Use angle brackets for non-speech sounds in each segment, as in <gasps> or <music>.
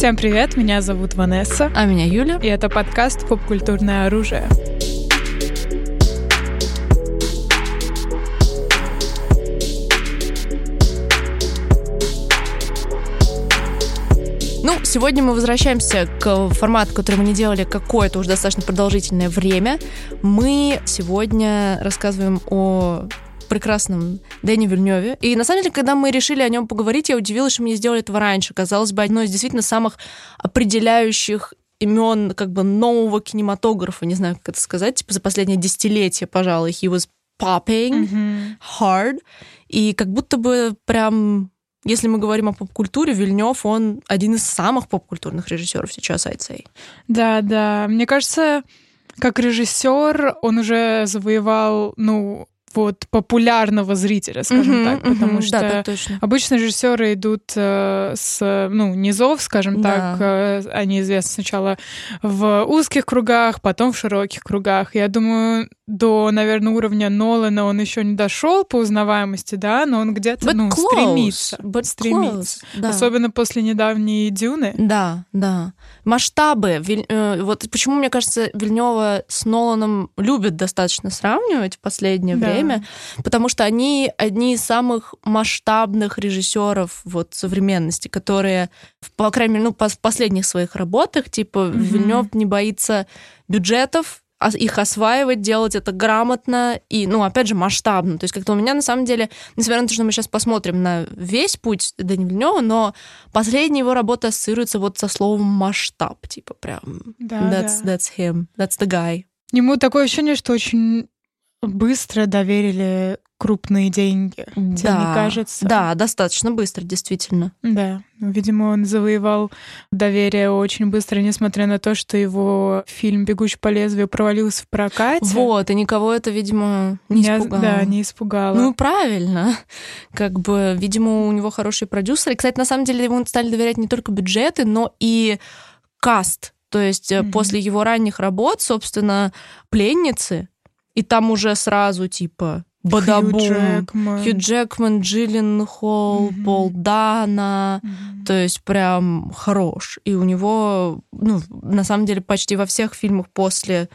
Всем привет, меня зовут Ванесса. А меня Юля. И это подкаст «Попкультурное оружие». Ну, сегодня мы возвращаемся к формату, который мы не делали какое-то уже достаточно продолжительное время. Мы сегодня рассказываем о прекрасном Дэне Вильневе. И на самом деле, когда мы решили о нем поговорить, я удивилась, что мы не сделали этого раньше. Казалось бы, одно из действительно самых определяющих имен как бы нового кинематографа, не знаю, как это сказать, типа за последнее десятилетие, пожалуй, he was popping mm-hmm. hard. И как будто бы прям если мы говорим о поп-культуре, Вильнев, он один из самых поп-культурных режиссеров сейчас, I'd say. Да, да. Мне кажется, как режиссер он уже завоевал, ну, вот популярного зрителя, скажем uh-huh, так, потому uh-huh, что да, точно. обычно режиссеры идут э, с ну низов, скажем да. так, э, они известны сначала в узких кругах, потом в широких кругах. Я думаю, до, наверное, уровня Нолана он еще не дошел по узнаваемости, да, но он где-то ну, close, стремится, but стремится, close, да. особенно после недавней Дюны. Да, да. Масштабы. Э, вот почему мне кажется Вильнева с Ноланом любят достаточно сравнивать в последнее да. время, потому что они одни из самых масштабных режиссеров вот современности, которые, по крайней мере, ну, в последних своих работах, типа mm-hmm. Вильнев не боится бюджетов, их осваивать, делать это грамотно и, ну, опять же, масштабно. То есть как-то у меня, на самом деле, несмотря на то, что мы сейчас посмотрим на весь путь Дани Вильнева, но последняя его работа ассоциируется вот со словом масштаб, типа прям да, that's, да. that's him, that's the guy. Ему такое ощущение, что очень быстро доверили крупные деньги. Да, Тебе не кажется? Да, достаточно быстро, действительно. Да. Видимо, он завоевал доверие очень быстро, несмотря на то, что его фильм «Бегущий по лезвию» провалился в прокате. Вот, и никого это, видимо, не Я, испугало. Да, не испугало. Ну, правильно. <laughs> Как бы, видимо, у него хорошие продюсеры. Кстати, на самом деле, ему стали доверять не только бюджеты, но и каст. То есть mm-hmm. после его ранних работ, собственно, «Пленницы», и там уже сразу, типа, Бадабум, Хью Джекман, Хью Джекман Джиллин Холл, mm-hmm. Пол Дана, mm-hmm. то есть прям хорош. И у него, ну, на самом деле, почти во всех фильмах после,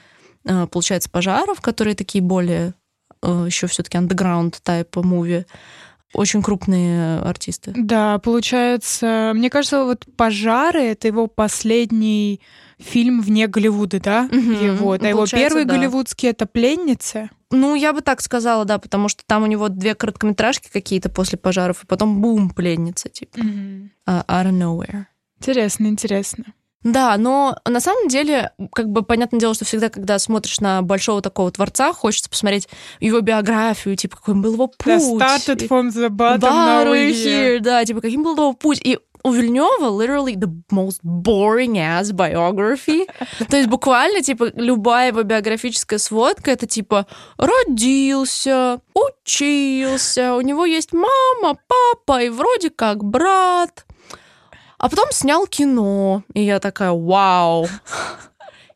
э, получается, пожаров, которые такие более еще все-таки underground type муви, очень крупные артисты. Да, получается, мне кажется, вот «Пожары» — это его последний фильм вне Голливуда, да? Угу, его, а его первый да. голливудский — это «Пленница». Ну, я бы так сказала, да, потому что там у него две короткометражки какие-то после пожаров, и потом бум, пленница, типа. Mm-hmm. Uh, out of nowhere. Интересно, интересно. Да, но на самом деле, как бы понятное дело, что всегда, когда смотришь на большого такого творца, хочется посмотреть его биографию, типа, какой был его путь. The started from the bottom, now we're here. Да, типа, каким был его путь. И у Вильнева literally the most boring ass biography. <laughs> То есть буквально, типа, любая его биографическая сводка, это типа родился, учился, у него есть мама, папа и вроде как брат. А потом снял кино, и я такая, вау,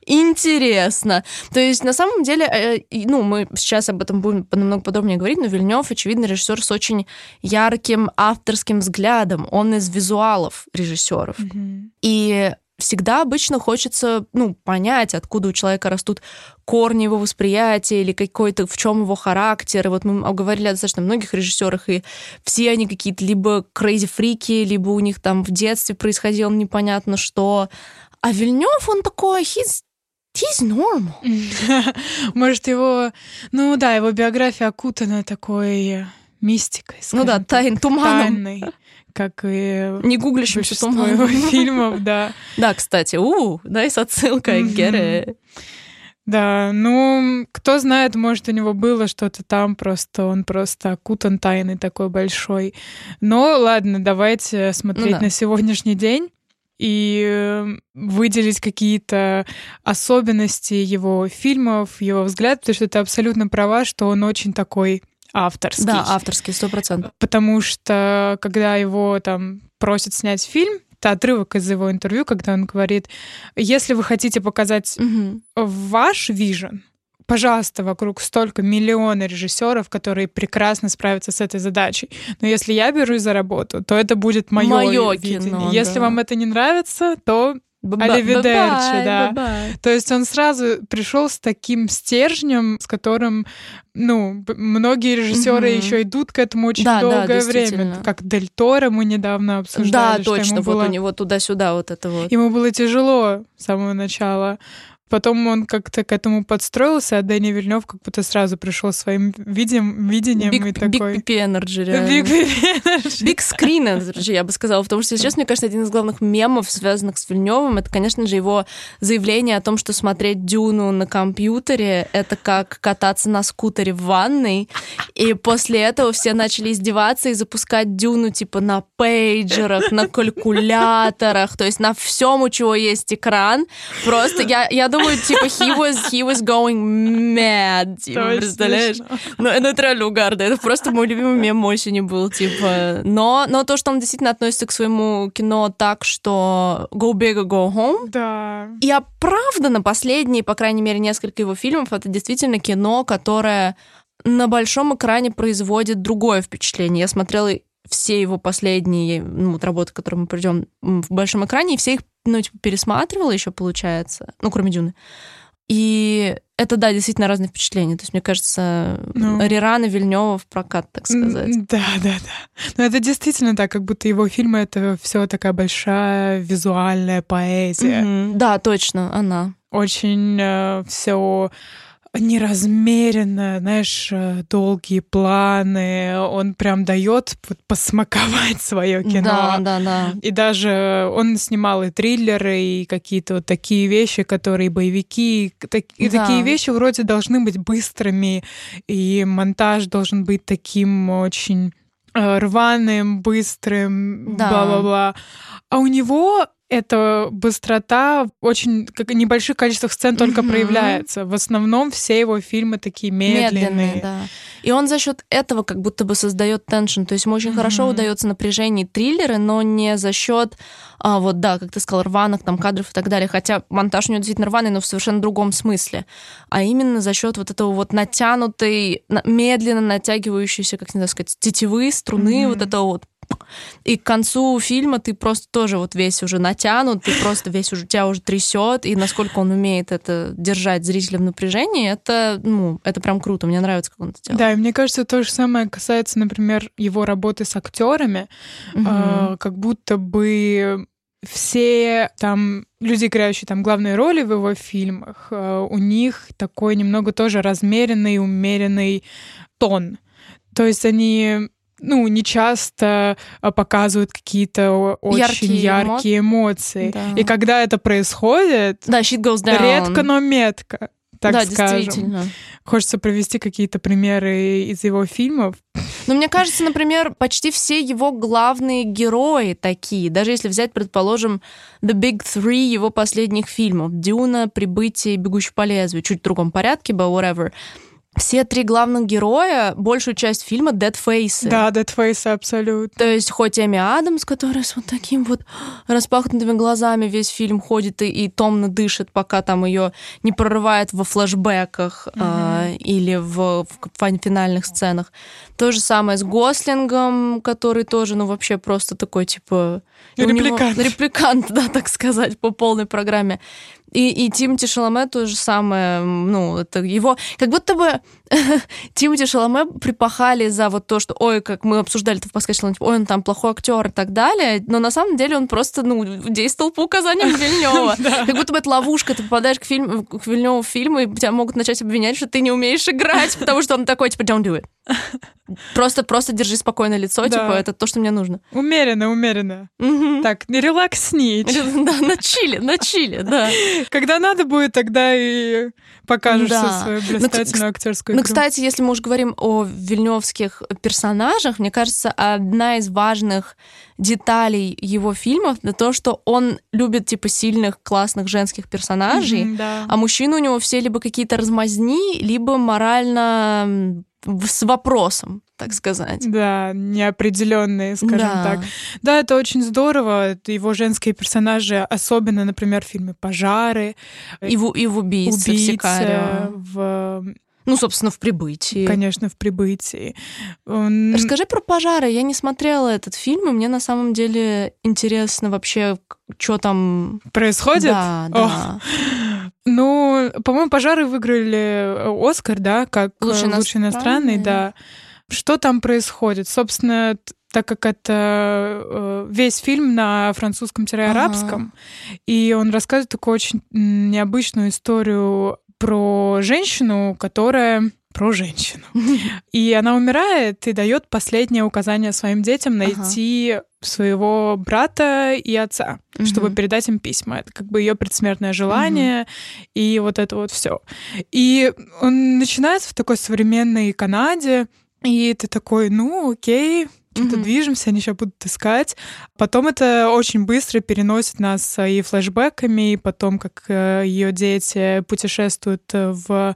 интересно. То есть, на самом деле, э, ну, мы сейчас об этом будем намного подробнее говорить, но Вильнев, очевидно, режиссер с очень ярким авторским взглядом. Он из визуалов режиссеров. Mm-hmm. И всегда обычно хочется, ну, понять, откуда у человека растут корни его восприятия или какой-то, в чем его характер. И вот мы говорили о достаточно многих режиссерах, и все они какие-то либо крейзи-фрики, либо у них там в детстве происходило непонятно что. А Вильнев, он такой, he's He's normal. <laughs> Может, его... Ну да, его биография окутана такой мистикой. Ну да, тайн, туманом. Тайной, как и Не гуглящимся туманом. его фильмов, да. <laughs> Да, кстати, у, дай ссылка, Гере. Да, ну, кто знает, может, у него было что-то там, просто он просто окутан тайной такой большой. Но ладно, давайте смотреть Ну да. на сегодняшний день и выделить какие-то особенности его фильмов, его взгляд, потому что ты абсолютно права, что он очень такой авторский. Да, авторский, сто процентов. Потому что когда его там просят снять фильм, это отрывок из его интервью, когда он говорит, если вы хотите показать Мгм. ваш вижен, пожалуйста, вокруг столько миллиона режиссеров, которые прекрасно справятся с этой задачей. Но если я берусь за работу, то это будет мое, Моё видение. кино, если да. вам это не нравится, то bye-bye, да. bye-bye. То есть он сразу пришел с таким стержнем, с которым, ну, многие режиссеры Мгм. еще идут к этому очень Да, да, долгое время. действительно. Как Дель Торо мы недавно обсуждали. Да, точно, вот было, у него туда-сюда вот это вот. ему было тяжело с самого начала. Потом он как-то к этому подстроился, а Дени Вильнёв как будто сразу пришел своим видим, видением Big, и такой... Big PP Energy, реально. Big Energy. Big Screen Energy, я бы сказала, потому что сейчас, мне кажется, один из главных мемов, связанных с Вильневым, это, конечно же, его заявление о том, что смотреть Дюну на компьютере — это как кататься на скутере в ванной, и после этого все начали издеваться и запускать Дюну типа на пейджерах, на калькуляторах, то есть на всем, у чего есть экран. Просто я, я думаю, типа, he was, he was going mad, типа, представляешь? Ну, это это реально угарно. Это просто мой любимый мем осени был, типа. Но, но то, что он действительно относится к своему кино так, что go big or go home, Да. и оправданно последние, по крайней мере, несколько его фильмов, это действительно кино, которое на большом экране производит другое впечатление. Я смотрела все его последние ну, вот работы, которые мы придем в большом экране, и все их ну, типа, пересматривала еще, получается, ну, кроме Дюны. И это, да, действительно разные впечатления. То есть, мне кажется, Ну. Рирана Вильнева в прокат, так сказать. Да, да, да. Но это действительно так, как будто его фильмы это все такая большая визуальная поэзия. Мгм. Да, точно, она. Очень все неразмеренно, знаешь, э, долгие планы. Он прям дает вот посмаковать свое кино. Да, да, да. И даже он снимал и триллеры, и какие-то вот такие вещи, которые боевики, и так- и Да. такие вещи вроде должны быть быстрыми, и монтаж должен быть таким очень э, рваным, быстрым, Да. бла-бла-бла. А у него эта быстрота в очень как, небольших количествах сцен только Мгм. проявляется. В основном все его фильмы такие медленные. да. И он за счет этого как будто бы создает теншн. То есть ему очень хорошо Мгм. удается напряжение триллеры, но не за счет, а, вот да, как ты сказал, рваных там кадров и так далее. Хотя монтаж у него действительно рваный, но в совершенно другом смысле. А именно за счет вот этого вот натянутой, на- медленно натягивающейся, как не знаю сказать, тетивы, струны, Мгм. вот этого вот и к концу фильма ты просто тоже вот весь уже натянут, ты просто весь уже тебя уже трясет, и насколько он умеет это держать зрителя в напряжении, это, ну, это прям круто. Мне нравится, как он это делает. Да, и мне кажется, то же самое касается, например, его работы с актерами. Мгм. А, как будто бы все там люди, играющие там главные роли в его фильмах, а, у них такой немного тоже размеренный, умеренный тон. То есть они ну, не часто а, показывают какие-то очень Яркие яркие, эмоции. Да. И когда это происходит, Да, shit goes down. редко, но метко, так да, скажем. действительно. Хочется привести какие-то примеры из его фильмов. Но мне кажется, например, почти все его главные герои такие. Даже если взять, предположим, The Big Three его последних фильмов. Дюна, Прибытие, Бегущий по лезвию. Чуть в другом порядке, but whatever. Все три главных героя, большую часть фильма Dead Face. Да, Dead Face абсолютно. То есть хоть Эми Адамс, которая с вот таким вот распахнутыми глазами весь фильм ходит и, и томно дышит, пока там ее не прорывает во флэшбэках а, или в, в фин- финальных сценах. То же самое с Гослингом, который тоже, ну, вообще просто такой, типа... у него- Репликант. репликант, <laughs> да, так сказать, по полной программе. И, и Тимати Шаломе то же самое, ну, это его... Как будто бы <laughs> Тимати Шаломе припахали за вот то, что, ой, как мы обсуждали это в подкасте, типа, ой, он там плохой актер и так далее, но на самом деле он просто, ну, действовал по указаниям <laughs> Вильнева. Как будто бы это ловушка, ты попадаешь к, фильму, к Вильневу в фильм, и тебя могут начать обвинять, что ты не умеешь играть, потому что он такой, типа, don't do it. <laughs> Просто, просто держи спокойное лицо, Да. типа, это то, что мне нужно. Умеренно, умеренно. Мгм. Так, не релаксни. Да, на чили, на чили, да. Когда надо будет, тогда и покажешь Да. свою Ну, блистательную актерскую Ну, кстати, если мы уж говорим о вильневских персонажах, мне кажется, одна из важных деталей его фильмов это то, что он любит типа сильных, классных женских персонажей, mm-hmm, да. а мужчины у него все либо какие-то размазни, либо морально с вопросом, так сказать. Да, неопределенные, скажем Да. так. Да, это очень здорово. Его женские персонажи, особенно, например, в фильме «Пожары», И в, и в убийце, в «Убийце», Сикарио. в, Ну, собственно, в прибытии. конечно, в «Прибытии». Он- Расскажи про пожары. Я не смотрела этот фильм, и мне на самом деле интересно вообще, что там Происходит? Да, О, да. <laughs> Ну, по-моему, пожары выиграли э, Оскар, да, как э, Лучший лучший иностранный, да. Что там происходит? Собственно, так как это э, весь фильм на французском-арабском, и он рассказывает такую очень необычную историю про женщину, которая про женщину. <laughs> И она умирает и дает последнее указание своим детям Ага. найти своего брата и отца, чтобы Мгм. передать им письма. Это как бы ее предсмертное желание и вот это вот все. И он начинается в такой современной Канаде, и ты такой, ну, окей, что-то Мгм. движемся, они сейчас будут искать. Потом это очень быстро переносит нас э, и флешбэками, и потом, как ее дети путешествуют э, в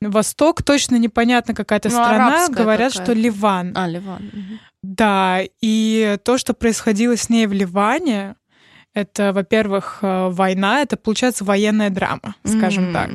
Восток. Точно непонятно, какая-то Ну, страна. Говорят, какая-то. что Ливан. А, Ливан. мгм. Да, и то, что происходило с ней в Ливане, это, во-первых, э, война, это, получается, военная драма, скажем М. так.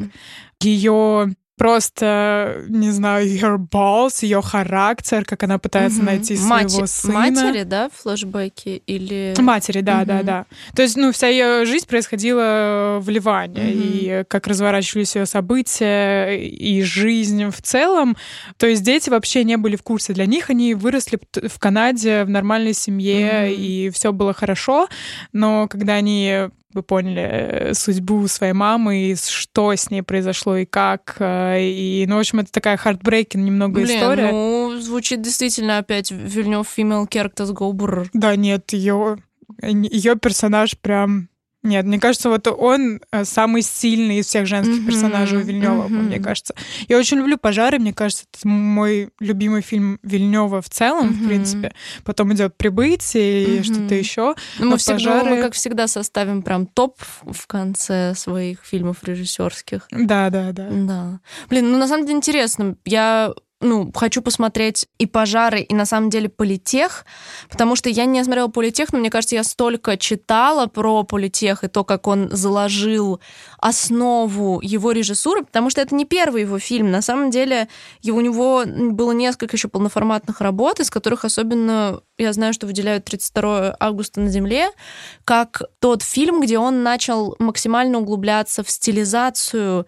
Ее просто, не знаю, ее balls, ее характер, как она пытается Мгм. найти своего сына. Матери, да, флешбеки? Или... Матери, да, да, Мгм. да. То есть, ну, вся ее жизнь происходила в Ливане, Мгм. и как разворачивались ее события, и жизнь в целом. То есть дети вообще не были в курсе. Для них они выросли в Канаде в нормальной семье, Мгм. и все было хорошо. Но когда они вы поняли э, судьбу своей мамы, и что с ней произошло и как. э, И, ну, в общем, это такая heartbreaking немного Блин, история. ну, звучит действительно опять Villeneuve female characters go brr. Да, нет, ее ее персонаж прям нет, мне кажется, вот он э, самый сильный из всех женских Мгм, персонажей у Вильнева, мгм. мне кажется. Я очень люблю пожары, мне кажется, это мой любимый фильм Вильнева в целом, в Мгм. принципе. Потом идет прибытие и Мгм. что-то еще. Ну, мы, Но всегда, пожары- мы, как всегда, составим прям топ в конце своих фильмов режиссерских. Да, да, да. Да. Блин, ну на самом деле интересно. Я ну, хочу посмотреть и пожары, и на самом деле политех, потому что я не смотрела политех, но мне кажется, я столько читала про политех и то, как он заложил основу его режиссуры, потому что это не первый его фильм. На самом деле и у него было несколько еще полноформатных работ, из которых особенно я знаю, что выделяют 32 августа на Земле, как тот фильм, где он начал максимально углубляться в стилизацию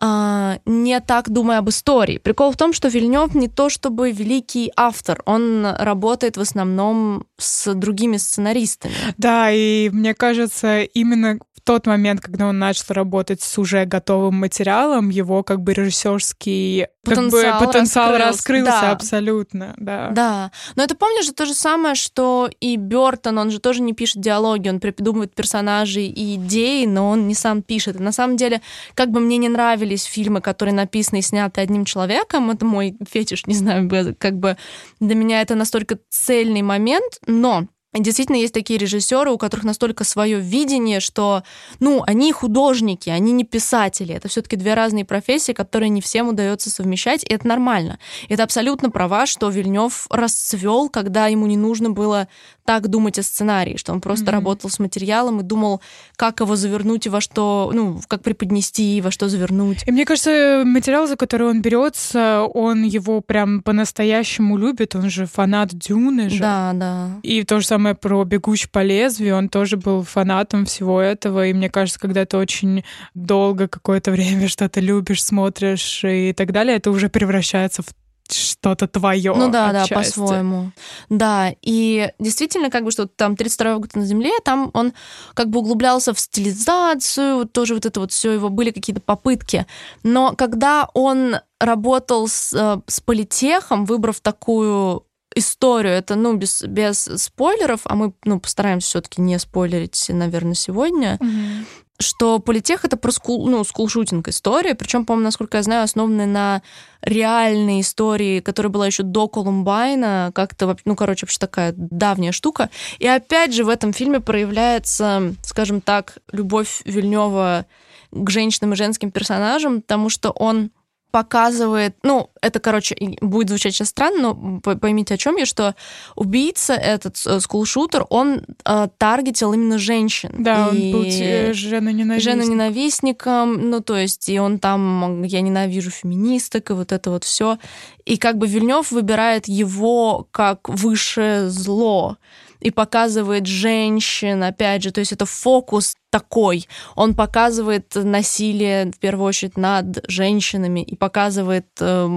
а, не так думая об истории. Прикол в том, что Вильнев не то чтобы великий автор, он работает в основном с другими сценаристами. Да, и мне кажется, именно тот момент, когда он начал работать с уже готовым материалом, его как бы режиссерский Потенциал как бы, потенциал раскрылся, раскрылся, да. абсолютно, да. Да, но это помнишь же то же самое, что и Бертон, он же тоже не пишет диалоги, он придумывает персонажей и идеи, но он не сам пишет. И на самом деле, как бы мне не нравились фильмы, которые написаны и сняты одним человеком, это мой фетиш, не знаю, <laughs> как бы для меня это настолько цельный момент, но Действительно, есть такие режиссеры, у которых настолько свое видение, что, ну, они художники, они не писатели. Это все-таки две разные профессии, которые не всем удается совмещать, и это нормально. Это абсолютно права, что Вильнев расцвел, когда ему не нужно было так думать о сценарии, что он просто Мгм. работал с материалом и думал, как его завернуть и во что, ну, как преподнести, во что завернуть. И мне кажется, материал, за который он берется, он его прям по-настоящему любит. Он же фанат Дюны же. Да, да. И то же самое про «Бегущий по лезвию». Он тоже был фанатом всего этого. И мне кажется, когда ты очень долго какое-то время что-то любишь, смотришь и так далее, это уже превращается в что-то твое. Ну да, да, отчасти. по-своему. Да, и действительно, как бы, что там 32 год на Земле, там он как бы углублялся в стилизацию, вот тоже вот это вот все его были какие-то попытки. Но когда он работал с, э, с политехом, выбрав такую историю, это, ну, без, без спойлеров, а мы, ну, постараемся все таки не спойлерить, наверное, сегодня, Мгм. Что политех это про скул, ну, скулшутинг история, причем, по-моему, насколько я знаю, основанная на реальной истории, которая была еще до Колумбайна, как-то, ну, короче, вообще такая давняя штука. И опять же в этом фильме проявляется, скажем так, любовь Вильнева к женщинам и женским персонажам, потому что он показывает, ну, это, короче, будет звучать сейчас странно, но поймите, о чем я, что убийца, этот э, скулшутер, он э, таргетил именно женщин. Да, и он был э, женоненавистником. Женоненавистником, ну, то есть, и он там, я ненавижу феминисток, и вот это вот все. И как бы Вильнев выбирает его как высшее зло и показывает женщин, опять же, то есть это фокус такой. Он показывает насилие, в первую очередь, над женщинами и показывает э,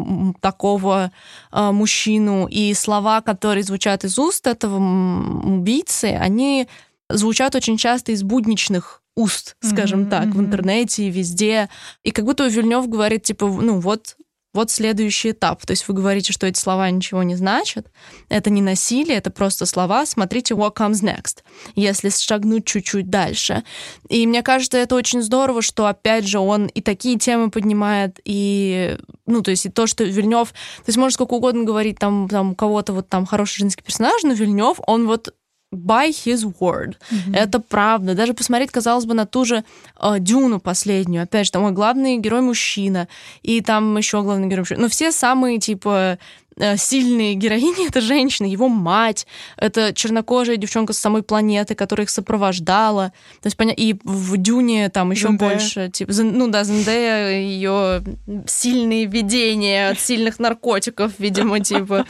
такого э, мужчину. И слова, которые звучат из уст этого убийцы, они звучат очень часто из будничных уст, скажем mm-hmm, так, mm-hmm. в интернете и везде. И как будто Вильнев говорит, типа, ну вот вот следующий этап. То есть вы говорите, что эти слова ничего не значат. Это не насилие, это просто слова. Смотрите, what comes next. Если шагнуть чуть-чуть дальше. И мне кажется, это очень здорово, что, опять же, он и такие темы поднимает, и, ну, то есть и то, что Вильнев... То есть можно сколько угодно говорить, там, там у кого-то вот там хороший женский персонаж, но Вильнев, он вот by his word. Mm-hmm. Это правда. Даже посмотреть, казалось бы, на ту же э, Дюну последнюю. Опять же, там мой главный герой мужчина, и там еще главный герой мужчина. Но все самые, типа, Э, сильные героини — это женщина, его мать, это чернокожая девчонка с самой планеты, которая их сопровождала. То есть, понятно, и в Дюне там еще Зендея. больше, типа, ну да, Зендея, ее сильные видения от сильных наркотиков, видимо, типа.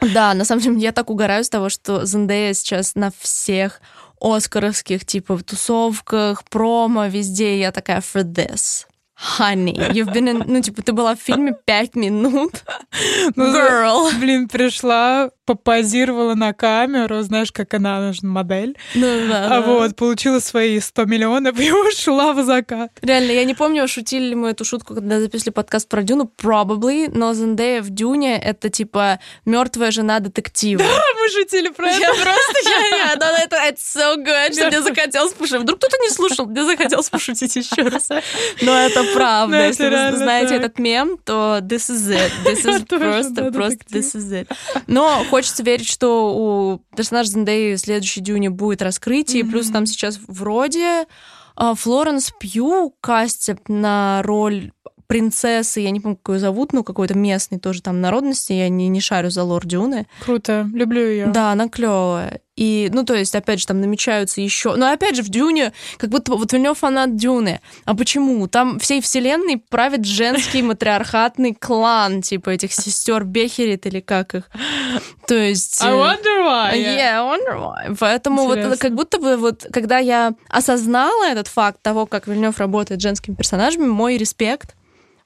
Да, на самом деле я так угораю с того, что Зендея сейчас на всех оскаровских, типа, тусовках, промо, везде. Я такая, for this. Honey, you've been in... Ну, типа, ты была в фильме пять минут. <laughs> Ну, Girl. Блин, пришла, попозировала на камеру, знаешь, как она, нужна модель. Ну, да, а вот, получила свои 100 миллионов и <laughs> ушла в закат. Реально, я не помню, шутили ли мы эту шутку, когда записали подкаст про Дюну, probably, но Зендея в Дюне — это, типа, мертвая жена детектива. Да, мы шутили про это. Я просто, <laughs> я, я, да, это it's so good, что мне захотелось пошутить. Вдруг кто-то не слушал, мне захотелось пошутить еще раз. Но это правда. Ну, Если вы знаете этот мем, то this is it. This <laughs> is просто, просто this is it. Но хочется верить, что у персонажа Зендеи в следующей Дюне будет раскрытие, mm-hmm. плюс там сейчас вроде а, Флоренс Пью кастят на роль принцессы, я не помню, как ее зовут, ну, какой-то местный тоже там народности, я не, не шарю за лор Дюны. Круто, люблю ее. Да, она клевая. И, ну, то есть, опять же, там намечаются еще... Но, опять же, в Дюне, как будто вот Вильнев фанат Дюны. А почему? Там всей вселенной правит женский матриархатный клан, типа этих сестер Бехерит или как их. То есть... I wonder why. Yeah, I wonder why. Поэтому Интересно. вот как будто бы вот, когда я осознала этот факт того, как Вильнев работает с женскими персонажами, мой респект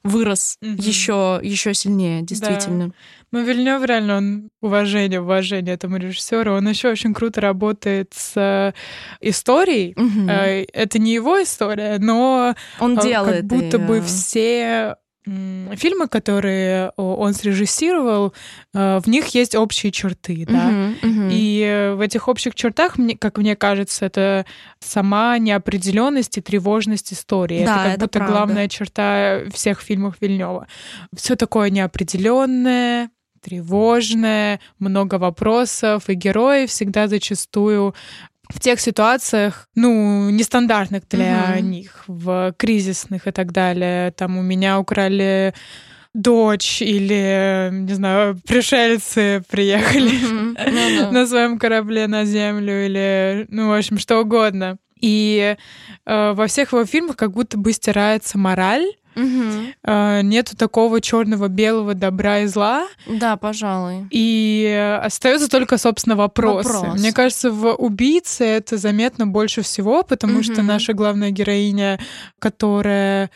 вырос mm-hmm. еще, еще сильнее, действительно. Да. Ну, Вильнев реально, он уважение, уважение этому режиссеру. Он еще очень круто работает с э, историей. Mm-hmm. Это не его история, но он делает как будто и... бы все фильмы, которые он срежиссировал, э, в них есть общие черты, да. Uh-huh, uh-huh. И в этих общих чертах, как мне кажется, это сама неопределенность и тревожность истории. Да, это как это будто правда. главная черта всех фильмов Вильнева. Все такое неопределенное, тревожное, много вопросов, и герои всегда зачастую в тех ситуациях, ну, нестандартных для угу. них, в кризисных и так далее. Там у меня украли дочь или, не знаю, пришельцы приехали mm-hmm. <laughs> на своем корабле на Землю или, ну, в общем, что угодно. И э, во всех его фильмах как будто бы стирается мораль, Угу. Нету такого черного, белого добра и зла. Да, пожалуй. И остается только, собственно, вопросы. Вопрос. Мне кажется, в убийце это заметно больше всего, потому угу. что наша главная героиня, которая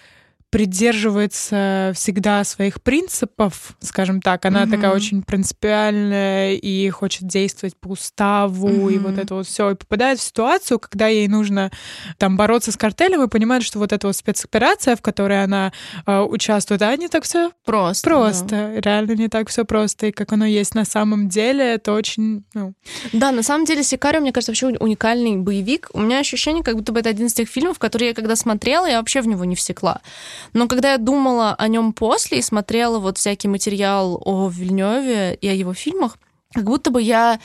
придерживается всегда своих принципов, скажем так. Она mm-hmm. такая очень принципиальная и хочет действовать по уставу, mm-hmm. и вот это вот все. И попадает в ситуацию, когда ей нужно там бороться с картелем, и понимает, что вот эта вот спецоперация, в которой она э, участвует, а не так все просто. Просто. Да. Реально не так все просто. И как оно есть на самом деле, это очень... Ну... Да, на самом деле Сикарио, мне кажется, вообще уникальный боевик. У меня ощущение, как будто бы это один из тех фильмов, которые я когда смотрела, я вообще в него не всекла. Но когда я думала о нем после и смотрела вот всякий материал о Вильневе и о его фильмах, как будто бы я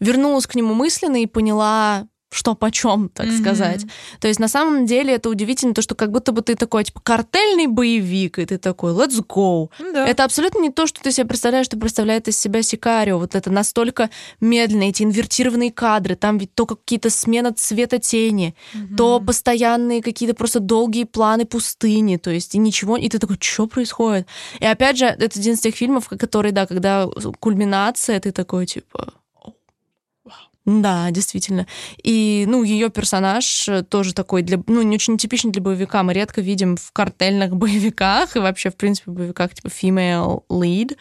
вернулась к нему мысленно и поняла, что почем, так mm-hmm. сказать. То есть на самом деле это удивительно, то, что как будто бы ты такой, типа, картельный боевик, и ты такой, let's go. Да. Это абсолютно не то, что ты себе представляешь, что представляет из себя Сикарио. Вот это настолько медленно, эти инвертированные кадры, там ведь то какие-то смена цвета тени, mm-hmm. то постоянные какие-то просто долгие планы пустыни, то есть и ничего, и ты такой, что происходит? И опять же, это один из тех фильмов, которые, да, когда кульминация, ты такой, типа, да, действительно. И, ну, ее персонаж тоже такой для, ну, не очень типичный для боевика. Мы редко видим в картельных <laughs> боевиках и вообще, в принципе, в боевиках типа female lead.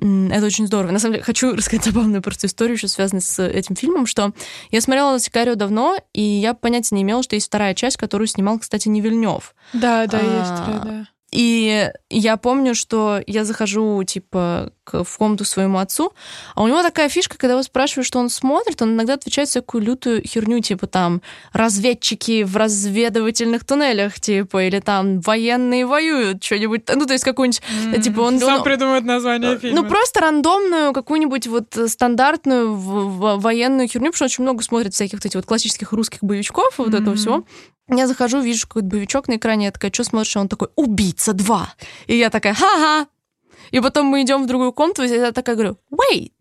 Это очень здорово. На самом деле, хочу <laughs> рассказать забавную просто историю, еще связанную с этим фильмом, что я смотрела «Сикарио» давно, и я понятия не имела, что есть вторая часть, которую снимал, кстати, не Вильнев. Да, да, а, есть вторая, да. И я помню, что я захожу, типа, в комнату своему отцу, а у него такая фишка, когда его спрашивают, что он смотрит, он иногда отвечает всякую лютую херню, типа, там, разведчики в разведывательных туннелях, типа, или там, военные воюют, что-нибудь, ну, то есть какую-нибудь, mm, типа, он... Сам он, придумает название фильма. Ну, просто рандомную, какую-нибудь вот стандартную военную херню, потому что очень много смотрит всяких вот этих вот классических русских боевичков, вот mm-hmm. этого всего. Я захожу, вижу какой-то боевичок на экране, я такая, что смотришь? Он такой, «Убийца 2». И я такая, ха-ха. И потом мы идем в другую комнату, и я такая говорю, wait,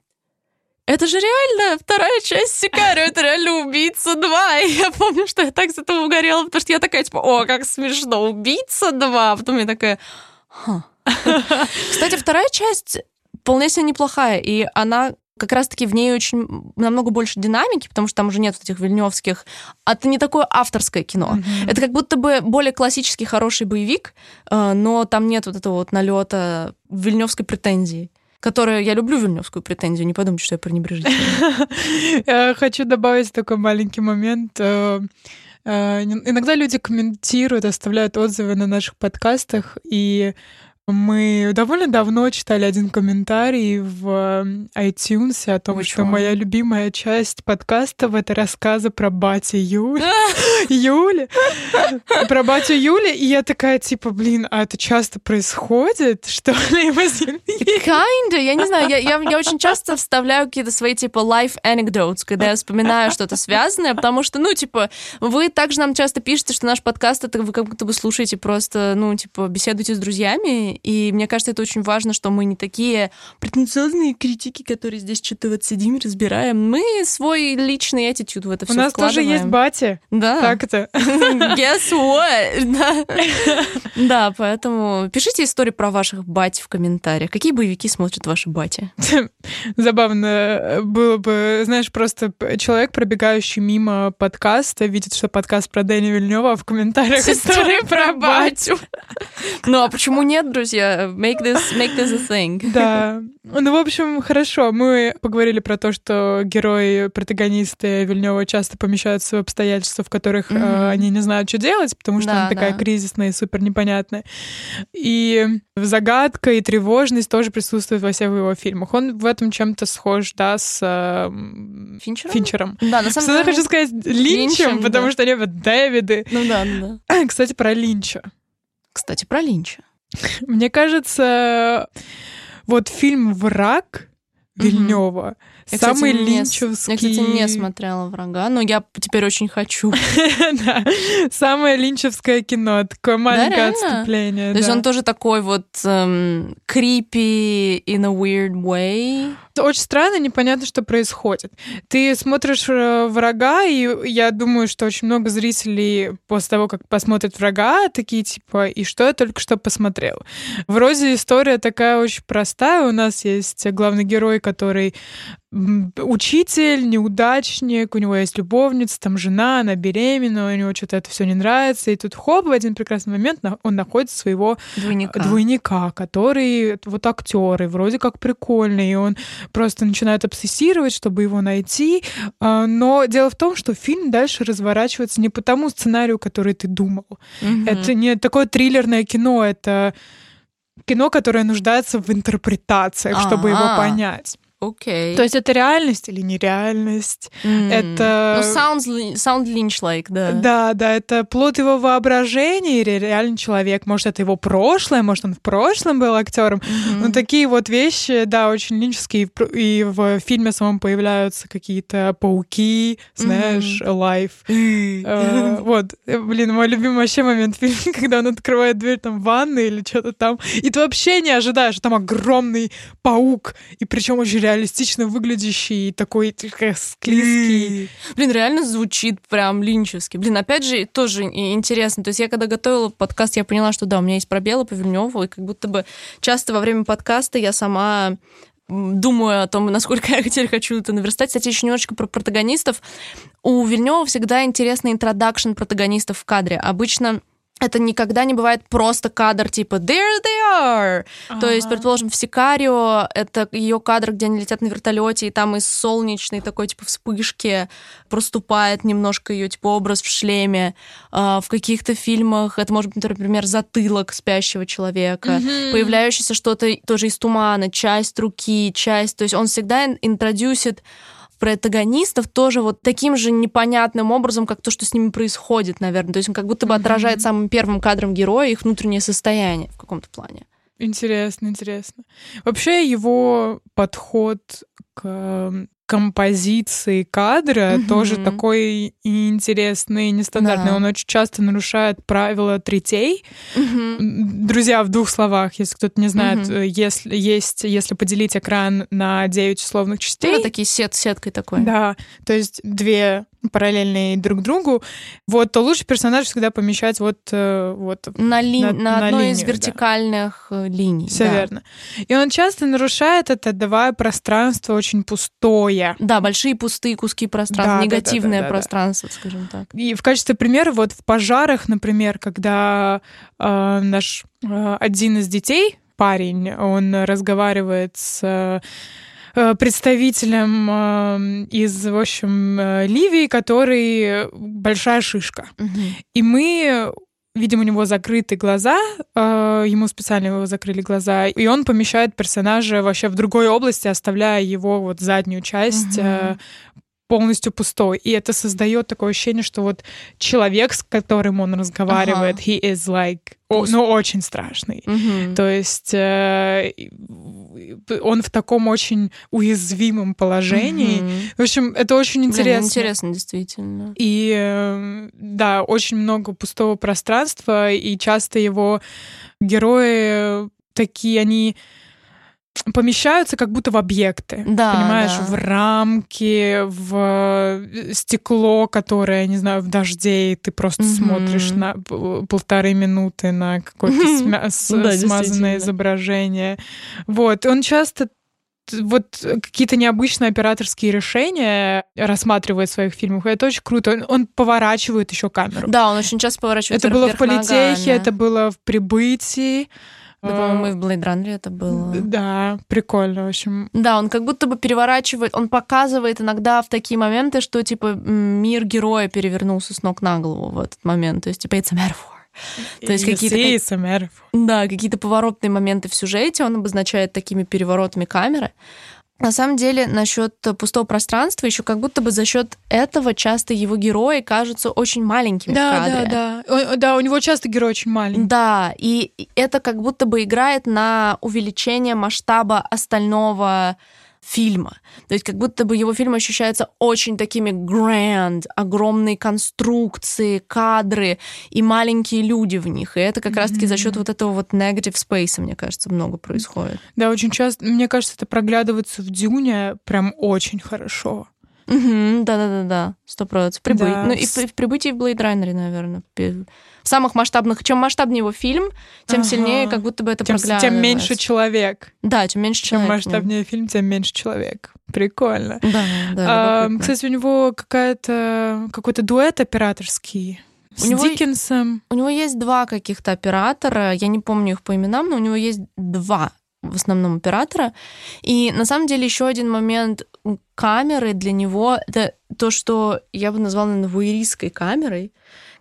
это же реально вторая часть Сикарио, это реально «Убийца 2». И я помню, что я так с этого угорела, потому что я такая, типа, о, как смешно, «Убийца 2». А потом я такая, ха. <laughs> Кстати, вторая часть вполне себе неплохая, и она как раз-таки в ней очень намного больше динамики, потому что там уже нет этих вильневских. А это не такое авторское кино. Mm-hmm. Это как будто бы более классический хороший боевик, э, но там нет вот этого вот налета вильневской претензии которая... Я люблю вильневскую претензию, не подумайте, что я пренебрежительная. <laughs> Хочу добавить такой маленький момент. Э, э, иногда люди комментируют, оставляют отзывы на наших подкастах, и мы довольно давно читали один комментарий в iTunes о том, Which что one? моя любимая часть подкаста — это рассказы про батю Юли. <laughs> Юли. Про батю Юли. И я такая, типа, блин, а это часто происходит? Что ли? <laughs> Kinda. Я не знаю. Я, я, я очень часто вставляю какие-то свои, типа, life anecdotes, когда я вспоминаю что-то связанное, потому что, ну, типа, вы также нам часто пишете, что наш подкаст — это вы как будто бы слушаете просто, ну, типа, беседуете с друзьями, и мне кажется, это очень важно, что мы не такие претенциозные критики, которые здесь что-то вот сидим, разбираем. Мы свой личный attitude в это все У нас тоже есть батя. Да. Как это? <laughs> Guess what? <laughs> Да. поэтому пишите истории про ваших бать в комментариях. Какие боевики смотрят ваши бати? <laughs> Забавно было бы, знаешь, просто человек, пробегающий мимо подкаста, видит, что подкаст про Дэни Вильнева, а в комментариях история про батю. Ну, а почему нет, друзья? Make this, make this a thing. <laughs> Да. Ну, в общем, хорошо. Мы поговорили про то, что герои, протагонисты Вильнева часто помещаются в обстоятельства, в которых mm-hmm. э, они не знают, что делать, потому что да, она такая да. кризисная и супер непонятная. И загадка и тревожность тоже присутствуют во всех его фильмах. Он в этом чем-то схож, да, с э, Финчером. Финчером. Да, на самом деле. хочу сказать Линчем, Линчем потому да. что они вот Дэвиды. Ну да, ну да. <laughs> Кстати, про Линча. Кстати, про Линча. <laughs> Мне кажется, вот фильм «Враг» Вильнева я, самый кстати, линчевский... Не, я, кстати, не смотрела «Врага», но я теперь очень хочу. <laughs> Да, самое линчевское кино, такое маленькое отступление. То есть он тоже такой вот крипи in a weird way. Очень странно, непонятно, что происходит. Ты смотришь э, «Врага», и я думаю, что очень много зрителей после того, как посмотрят «Врага», такие типа «И что я только что посмотрел?». Вроде история такая очень простая. У нас есть главный герой, который учитель, неудачник, у него есть любовница, там жена, она беременна, у него что-то это все не нравится, и тут хоп, в один прекрасный момент он находит своего двойника, двойника который вот актер, и вроде как прикольный, и он просто начинает обсессировать, чтобы его найти, а, но дело в том, что фильм дальше разворачивается не по тому сценарию, который ты думал. Mm-hmm. Это не такое триллерное кино, это кино, которое нуждается в интерпретациях, А-а-а. чтобы его понять. Окей. Okay. То есть это реальность или нереальность? Mm. Это... Ну, sounds, sound Lynch-like, да. Да, да, это плод его воображения или реальный человек. Может, это его прошлое, может, он в прошлом был актером. Mm-hmm. Ну, такие вот вещи, да, очень линчские. И в фильме самом появляются какие-то пауки, знаешь, mm-hmm. life. uh, <gasps> вот, блин, мой любимый вообще момент в фильме, <laughs> когда он открывает дверь там в ванной или что-то там, и ты вообще не ожидаешь, что там огромный паук, и причем очень реалистично выглядящий, такой склизкий. Блин, реально звучит прям линчевски. Блин, опять же, тоже интересно. То есть я когда готовила подкаст, я поняла, что да, у меня есть пробелы по Вильнёву, и как будто бы часто во время подкаста я сама думаю о том, насколько я <laughs> теперь хочу это наверстать. Кстати, еще немножечко про протагонистов. У Вильнева всегда интересный интродакшн протагонистов в кадре. Обычно это никогда не бывает просто кадр типа there they are. А-а-а. То есть, предположим, в Сикарио это ее кадр, где они летят на вертолете, и там из солнечной такой типа вспышки проступает немножко ее типа образ в шлеме. А, в каких-то фильмах это может быть, например, затылок спящего человека, mm-hmm. появляющееся что-то тоже из тумана, часть руки, часть. То есть он всегда интродюсит протагонистов тоже вот таким же непонятным образом, как то, что с ними происходит, наверное. То есть он как будто бы отражает mm-hmm. самым первым кадром героя их внутреннее состояние в каком-то плане. Интересно, интересно. Вообще его подход к композиции кадра угу. тоже такой интересный, нестандартный. Да. Он очень часто нарушает правила третей. Угу. Друзья, в двух словах, если кто-то не знает, угу. если есть, если поделить экран на 9 условных частей. Ну, такие сет сеткой такой. Да, то есть две параллельные друг другу, вот, то лучше персонаж всегда помещать вот, э, вот на, ли... на, на, на одной линию, из вертикальных да. Э, линий. Все да. верно. И он часто нарушает это, давая пространство очень пустое. Да, большие пустые куски пространства, да, негативное да, да, да, пространство, да. скажем так. И в качестве примера вот в пожарах, например, когда э, наш э, один из детей, парень, он разговаривает с Э, представителем э, из, в общем, э, Ливии, который большая шишка. Угу. И мы видим у него закрыты глаза, ему специально его закрыли глаза, и он помещает персонажа вообще в другой области, оставляя его вот заднюю часть угу полностью пустой. И это создает такое ощущение, что вот человек, с которым он разговаривает, ага. he is like, о, ну, очень страшный. Угу. То есть э, он в таком очень уязвимом положении. Угу. В общем, это очень интересно. Блин, интересно, действительно. И э, да, очень много пустого пространства, и часто его герои такие, они помещаются как будто в объекты. Да, понимаешь, да. в рамки, в э, стекло, которое, не знаю, в дожде, и ты просто mm-hmm. смотришь на полторы минуты на какое-то смазанное изображение. Вот. Он часто вот какие-то необычные операторские решения рассматривает в своих фильмах. это очень круто. Он, он поворачивает еще камеру. Да, он очень часто поворачивает. Это было в политехе, это было в прибытии. Да, по-моему, и в Blade Runner это было. Да, прикольно, в общем. Да, он как будто бы переворачивает, он показывает иногда в такие моменты, что, типа, мир героя перевернулся с ног на голову в этот момент. То есть, типа, it's a metaphor. То есть какие-то... Да, какие-то поворотные моменты в сюжете он обозначает такими переворотами камеры. На самом деле, насчет пустого пространства, еще как будто бы за счет этого часто его герои кажутся очень маленькими да, в кадре. Да, да, да. У него часто герой очень маленький. Да, и это как будто бы играет на увеличение масштаба остального фильма. То есть как будто бы его фильмы ощущаются очень такими grand, огромные конструкции, кадры и маленькие люди в них. И это как mm-hmm. раз-таки за счет вот этого вот negative space, мне кажется, много происходит. Да, очень часто, мне кажется, это проглядывается в Дюне прям очень хорошо. Да-да-да-да, сто процентов. Прибыть. Да. Ну и в, в прибытии в Blade Runner, наверное. В самых масштабных. Чем масштабнее его фильм, тем ага. сильнее как будто бы это тем, тем меньше человек. Да, тем меньше человек. Чем масштабнее фильм, тем меньше человек. Прикольно. Да, да. А, кстати, у него какая-то какой-то дуэт операторский. С у него, Диккенсом. У него есть два каких-то оператора, я не помню их по именам, но у него есть два в основном оператора. И на самом деле еще один момент камеры для него это то, что я бы назвала, наверное, вуэристской камерой.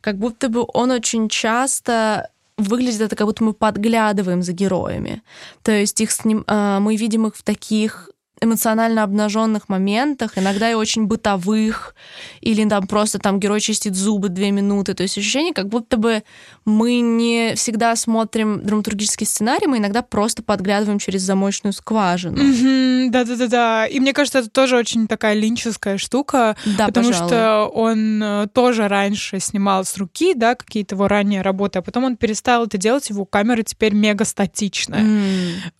Как будто бы он очень часто выглядит это, как будто мы подглядываем за героями. То есть их сним, а, мы видим их в таких эмоционально обнаженных моментах, иногда и очень бытовых, или там просто там герой чистит зубы две минуты. То есть ощущение, как будто бы мы не всегда смотрим драматургический сценарий, мы иногда просто подглядываем через замочную скважину. Да-да-да-да. И мне кажется, это тоже очень такая линческая штука, да, потому пожалуй. что он э, тоже раньше снимал с руки, да, какие-то его ранние работы, а потом он перестал это делать, его камера теперь мега статичная.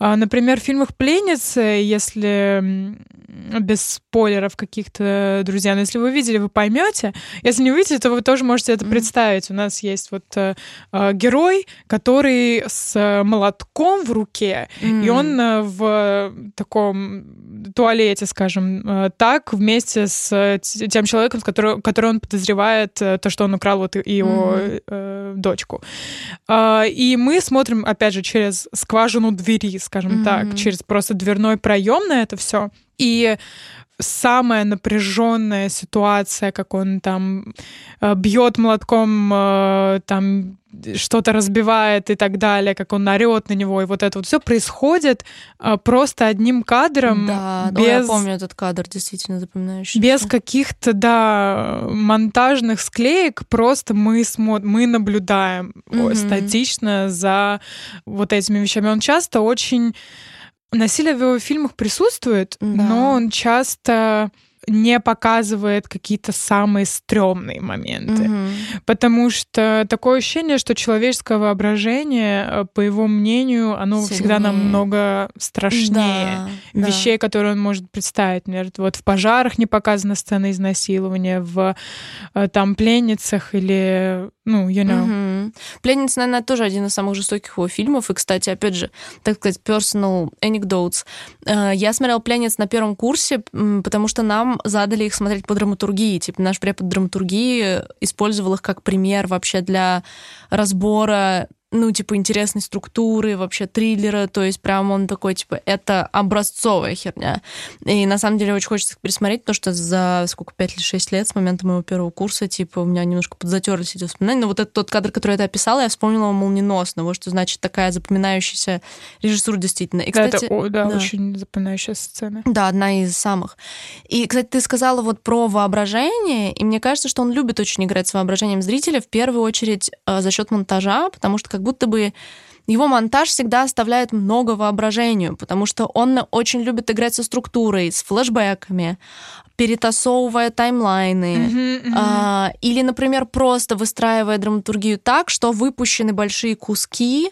Mm. Например, в фильмах «Пленницы», если без спойлеров каких-то, друзья. Но если вы видели, вы поймете. Если не увидите, то вы тоже можете это представить. У нас есть вот э, э, герой, который с молотком в руке, mm. и он э, в таком туалете, скажем э, так, вместе с тем человеком, с которым, который он подозревает э, то, что он украл вот его mm. э, дочку. Э, и мы смотрим, опять же, через скважину двери, скажем mm. так, через просто дверной проем на это все. И самая напряженная ситуация, как он там э, бьет молотком, э, там что-то разбивает и так далее, как он орет на него, и вот это вот все происходит э, просто одним кадром. Да, без, я помню этот кадр, действительно запоминающий. Без каких-то, да, монтажных склеек, просто мы смотрим, мы наблюдаем mm-hmm. статично за вот этими вещами. Он часто очень Насилие в его фильмах присутствует, да. но он часто не показывает какие-то самые стрёмные моменты. Угу. Потому что такое ощущение, что человеческое воображение, э, по его мнению, оно Сильнее. всегда намного страшнее да, вещей, да. которые он может представить. Например, вот в пожарах не показана сцена изнасилования, в э, там пленницах или ну, you know. Угу. Пленница, наверное, тоже один из самых жестоких его фильмов. И, кстати, опять же, так сказать, personal anecdotes. Э, я смотрела пленниц на первом курсе, потому что нам задали их смотреть по драматургии. Типа наш препод драматургии использовал их как пример вообще для разбора ну, типа, интересной структуры, вообще триллера, то есть прям он такой, типа, это образцовая херня. И на самом деле очень хочется их пересмотреть, потому что за сколько, 5 или 6 лет с момента моего первого курса, типа, у меня немножко подзатерлись эти воспоминания, но вот этот тот кадр, который я описала, я вспомнила его молниеносно, вот что значит такая запоминающаяся режиссура действительно. И, кстати, да, это, да, да, очень запоминающая сцена. Да, одна из самых. И, кстати, ты сказала вот про воображение, и мне кажется, что он любит очень играть с воображением зрителя, в первую очередь э, за счет монтажа, потому что как будто бы его монтаж всегда оставляет много воображению, потому что он очень любит играть со структурой, с флэшбэками, перетасовывая таймлайны, uh-huh, uh-huh. А, или, например, просто выстраивая драматургию так, что выпущены большие куски,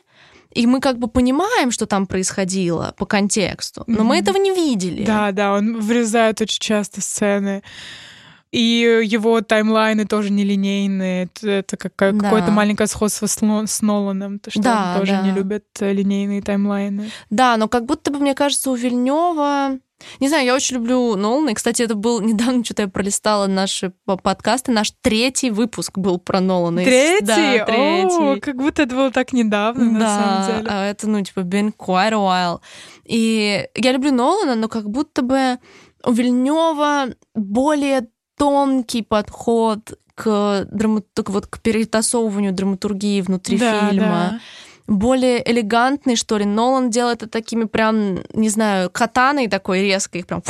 и мы как бы понимаем, что там происходило по контексту, но mm-hmm. мы этого не видели. Да, да, он врезает очень часто сцены. И его таймлайны тоже нелинейные. Это как да. какое-то маленькое сходство с, с Ноланом, то что да, он тоже да. не любит э, линейные таймлайны. Да, но как будто бы, мне кажется, у Вильнева не знаю, я очень люблю Нолана. И, кстати, это был <laughs> недавно, что-то я пролистала наши подкасты. Наш третий выпуск был про Нолана. Третий? Да, третий. О, как будто это было так недавно, да, на самом деле. А это, ну, типа, been quite a while. И я люблю Нолана, но как будто бы у Вильнева более тонкий подход к, драма... вот, к перетасовыванию драматургии внутри да, фильма. Да. Более элегантный, что ли. Нолан делает это такими прям, не знаю, катаной такой резкой, прям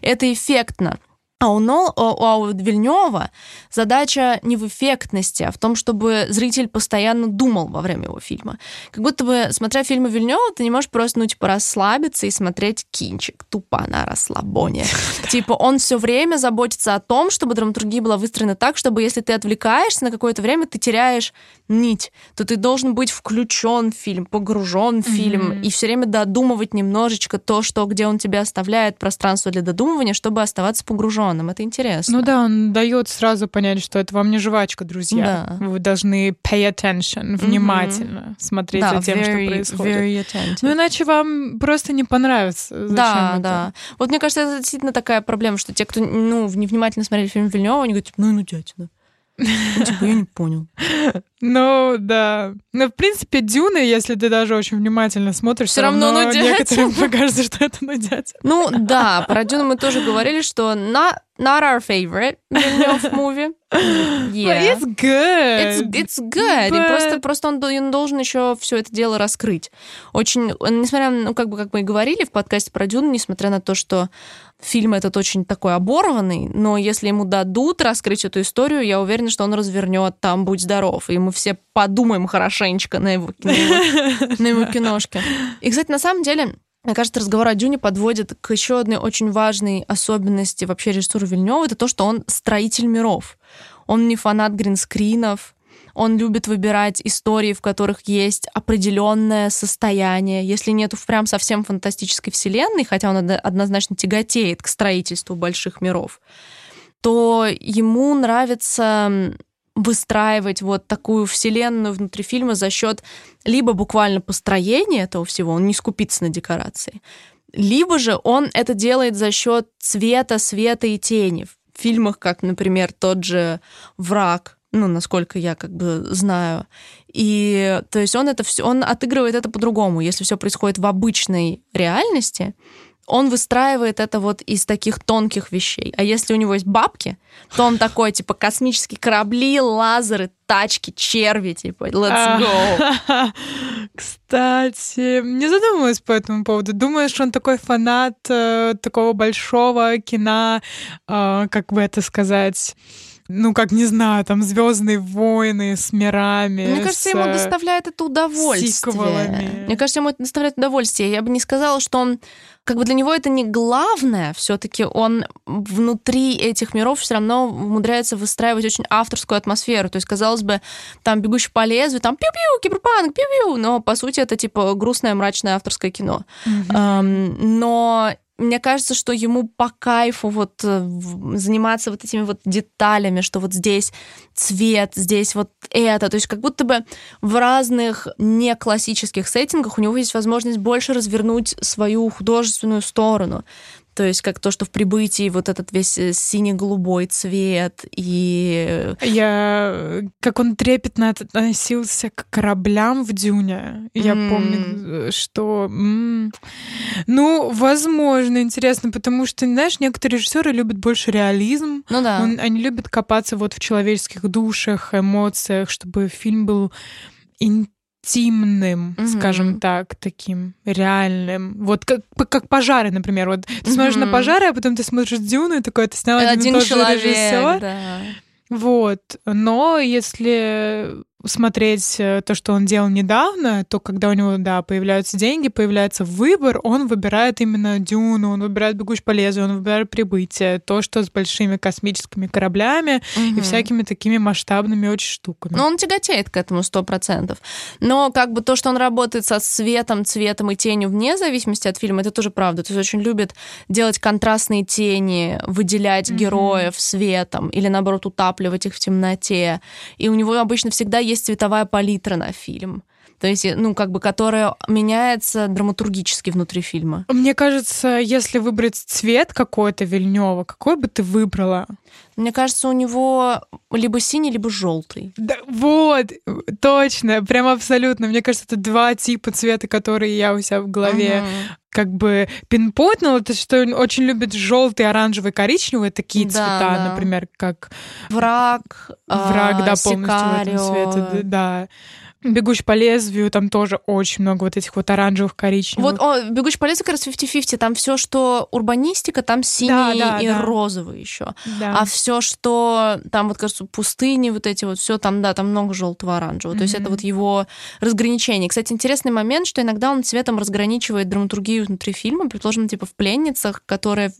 это эффектно. А у, Нол, а у Вильнева задача не в эффектности, а в том, чтобы зритель постоянно думал во время его фильма. Как будто бы, смотря фильмы Вильнева, ты не можешь просто, ну, типа, расслабиться и смотреть кинчик. Тупо на расслабоне. <laughs> Типа, он все время заботится о том, чтобы драматургия была выстроена так, чтобы если ты отвлекаешься на какое-то время, ты теряешь нить, то ты должен быть включен в фильм, погружен в фильм и все время додумывать немножечко то, что где он тебе оставляет пространство для додумывания, чтобы оставаться погружен напряженным. Это интересно. Ну да, он дает сразу понять, что это вам не жвачка, друзья. Да. Вы должны pay attention, внимательно mm-hmm. смотреть да, за тем, very, что происходит. Very attentive. Ну иначе вам просто не понравится. Зачем да, это? да. Вот мне кажется, это действительно такая проблема, что те, кто ну, невнимательно смотрели фильм Вильнева, они говорят, ну, ну, дядя, ну, типа, я не понял. <laughs> Ну, да. Ну, в принципе, Дюны, если ты даже очень внимательно смотришь, все равно нудятина. некоторым покажется, что это нудятина. Ну, <laughs> да, про Дюну мы тоже говорили, что not, not our favorite Villeneuve <laughs> movie. Yeah. But it's good. It's, it's good. But... И просто, просто он, он должен еще все это дело раскрыть. Очень, несмотря на, ну, как бы, как мы и говорили в подкасте про Дюну, несмотря на то, что фильм этот очень такой оборванный, но если ему дадут раскрыть эту историю, я уверена, что он развернет там «Будь здоров», и мы все подумаем хорошенечко на его, на его, <laughs> на его киношке. И, кстати, на самом деле, мне кажется, разговор о Дюне подводит к еще одной очень важной особенности вообще режиссуры Вильнева. Это то, что он строитель миров. Он не фанат гринскринов, он любит выбирать истории, в которых есть определенное состояние. Если нету прям совсем фантастической вселенной, хотя он однозначно тяготеет к строительству больших миров, то ему нравится выстраивать вот такую вселенную внутри фильма за счет либо буквально построения этого всего, он не скупится на декорации, либо же он это делает за счет цвета, света и тени. В фильмах, как, например, тот же «Враг», ну, насколько я как бы знаю. И то есть он это все, он отыгрывает это по-другому. Если все происходит в обычной реальности, он выстраивает это вот из таких тонких вещей. А если у него есть бабки, то он такой, типа, космические корабли, лазеры, тачки, черви, типа, let's go. <laughs> Кстати, не задумывалась по этому поводу. Думаешь, он такой фанат э, такого большого кино, э, как бы это сказать, ну, как, не знаю, там Звездные войны с мирами. Мне кажется, ему доставляет это удовольствие. Сиквелами. Мне кажется, ему это доставляет удовольствие. Я бы не сказала, что он как бы для него это не главное, все-таки он внутри этих миров все равно умудряется выстраивать очень авторскую атмосферу. То есть, казалось бы, там бегущий по лезвию, там пиу-пиу, киберпанк, пиу-пиу, но по сути это типа грустное, мрачное авторское кино. Mm-hmm. Эм, но мне кажется, что ему по кайфу вот э, заниматься вот этими вот деталями, что вот здесь цвет, здесь вот это. То есть как будто бы в разных не классических сеттингах у него есть возможность больше развернуть свою художественную сторону. То есть как то, что в прибытии вот этот весь э, синий-голубой цвет и... Я... Как он трепетно относился к кораблям в Дюне. Я mm. помню, что... Mm. Ну, возможно, интересно, потому что, знаешь, некоторые режиссеры любят больше реализм. Ну да. Он, они любят копаться вот в человеческих душах, эмоциях, чтобы фильм был интимным, mm-hmm. скажем так, таким реальным. Вот как, как пожары, например. Вот ты смотришь на пожары, а потом ты смотришь Дюну, и такой, ты снял один, один человек, режиссер. Да. Вот. Но если смотреть э, то, что он делал недавно, то когда у него, да, появляются деньги, появляется выбор, он выбирает именно Дюну, он выбирает «Бегущий по лезвию», он выбирает «Прибытие», то, что с большими космическими кораблями угу. и всякими такими масштабными очень штуками. Но он тяготеет к этому сто процентов. Но как бы то, что он работает со светом, цветом и тенью вне зависимости от фильма, это тоже правда. То есть очень любит делать контрастные тени, выделять угу. героев светом или, наоборот, утапливать их в темноте. И у него обычно всегда есть есть цветовая палитра на фильм. То есть, ну, как бы, которая меняется драматургически внутри фильма. Мне кажется, если выбрать цвет какой-то Вильнева, какой бы ты выбрала? Мне кажется, у него либо синий, либо желтый. Да, вот, точно, прям абсолютно. Мне кажется, это два типа цвета, которые я у себя в голове uh-huh. как бы пинпоинтнула. Это что он очень любит желтый, оранжевый, коричневый, такие да, цвета, да. например, как враг, враг, да, полностью Сикарио. в этом цвете, да. Бегущий по лезвию, там тоже очень много вот этих вот оранжевых, коричневых. Вот о, бегущий по лезвию как раз 50-50, там все, что урбанистика, там синий да, да, и да. розовый еще. Да. А все, что там вот, кажется, пустыни, вот эти вот, все там, да, там много желтого, оранжевого. Mm-hmm. То есть это вот его разграничение. Кстати, интересный момент, что иногда он цветом разграничивает драматургию внутри фильма, предположим, типа в пленницах, которые